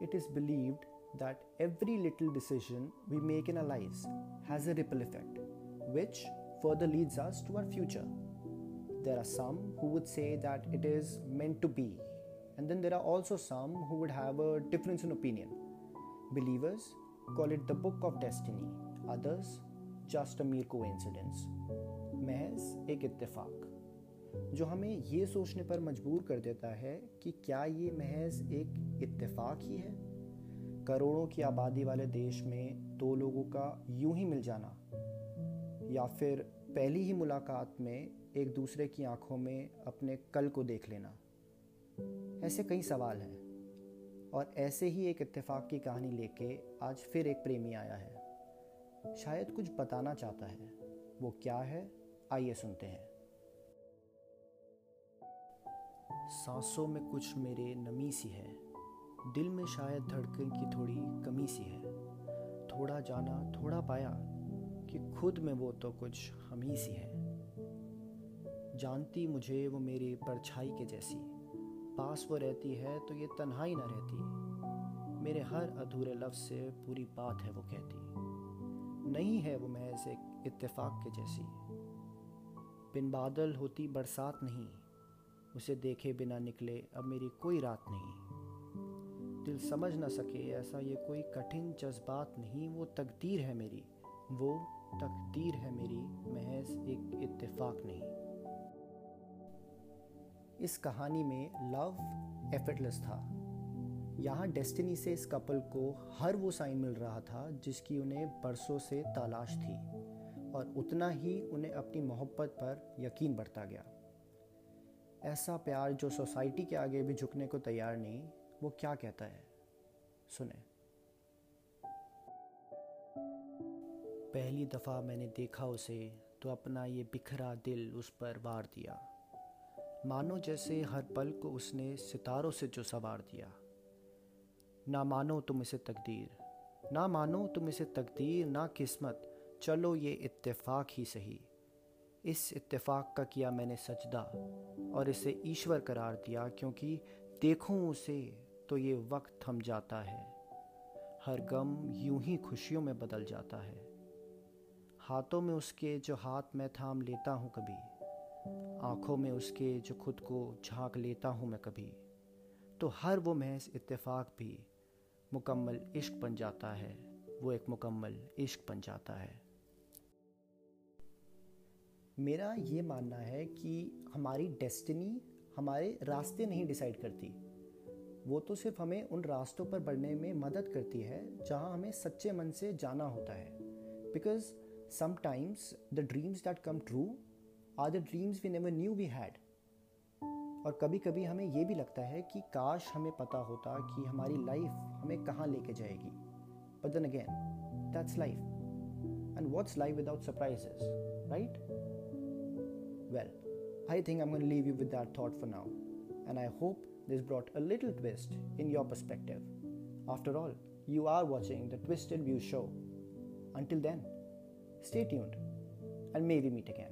it is believed that every little decision we make in our lives has a ripple effect, which further leads us to our future. There are some who would say that it is meant to be, and then there are also some who would have a difference in opinion. Believers call it the book of destiny, others just a mere coincidence. महज एक इत्तेफाक जो हमें ये सोचने पर मजबूर कर देता है कि क्या ये महज एक इत्तेफाक ही है? करोड़ों की आबादी वाले देश में दो लोगों का यूँ ही मिल जाना, या फिर पहली ही मुलाकात में एक दूसरे की आँखों में अपने कल को देख लेना। ऐसे कई सवाल हैं, और ऐसे ही एक इत्तेफाक की कहानी लेके आज फिर एक प्रेमी आया है। शायद कुछ बताना चाहता है, वो क्या है? आइए सुनते हैं। सांसों में कुछ मेरे नमी सी है। दिल में शायद धड़कन की थोड़ी कमी सी है। थोड़ा जाना, थोड़ा पाया कि खुद में वो तो कुछ हम सी है। जानती मुझे वो मेरी परछाई के जैसी। पास वो रहती है तो ये तन्हाई ना रहती। मेरे हर अधूरे लफ्ज़ से पूरी बात है वो कहती। नहीं है वो महज एक इत्तेफाक के जैसी। बिन बादल होती बरसात नहीं। उसे देखे बिना निकले। अब मेरी कोई रात नहीं। दिल समझ ना सके ऐसा ये कोई कठिन जज्बात नहीं। वो तकदीर है मेरी। वो तकदीर है मेरी। महज एक इत्तेफाक नहीं। इस कहानी में लव एफर्टलेस था। यहाँ डेस्टिनी से इस कपल को हर वो साइन मिल रहा था जिसकी उन्हें बरसों से तलाश थी। और उतना ही उन्हें अपनी मोहब्बत पर यकीन बढ़ता गया। ऐसा प्यार जो सोसाइटी के आगे भी झुकने को तैयार नहीं, वो क्या कहता है? सुने। पहली दफ़ा मैंने देखा उसे तो अपना ये बिखरा दिल उस पर वार दिया। मानो जैसे हर पल को उसने सितारों से जो सवार दिया। ना मानो तुम इसे तकदीर, ना मानो तुम इसे तकदीर, ना किस्मत। चलो ये इत्तेफाक ही सही। इस इत्तेफाक का किया मैंने सजदा और इसे ईश्वर करार दिया, क्योंकि देखूँ उसे तो ये वक्त थम जाता है। हर गम यूँ ही खुशियों में बदल जाता है। हाथों में उसके जो हाथ मैं थाम लेता हूँ कभी, आँखों में उसके जो खुद को झाँक लेता हूँ मैं कभी तो हर वो महज इत्तेफाक भी मुकम्मल इश्क बन जाता है, वो एक मुकम्मल इश्क बन जाता है। मेरा ये मानना है कि हमारी डेस्टिनी हमारे रास्ते नहीं डिसाइड करती। वो तो सिर्फ़ हमें उन रास्तों पर बढ़ने में मदद करती है, जहाँ हमें सच्चे मन से जाना होता है। Because sometimes the dreams that come true are the dreams we never knew we had और कभी कभी हमें ये भी लगता है कि काश हमें पता होता कि हमारी लाइफ हमें कहाँ लेके जाएगी। But then again that's life and what's life without surprises right Well, I think I'm going to leave you with that thought for now, and I hope this brought a little twist in your perspective. After all, you are watching the Twisted View show. Until then, stay tuned and maybe meet again.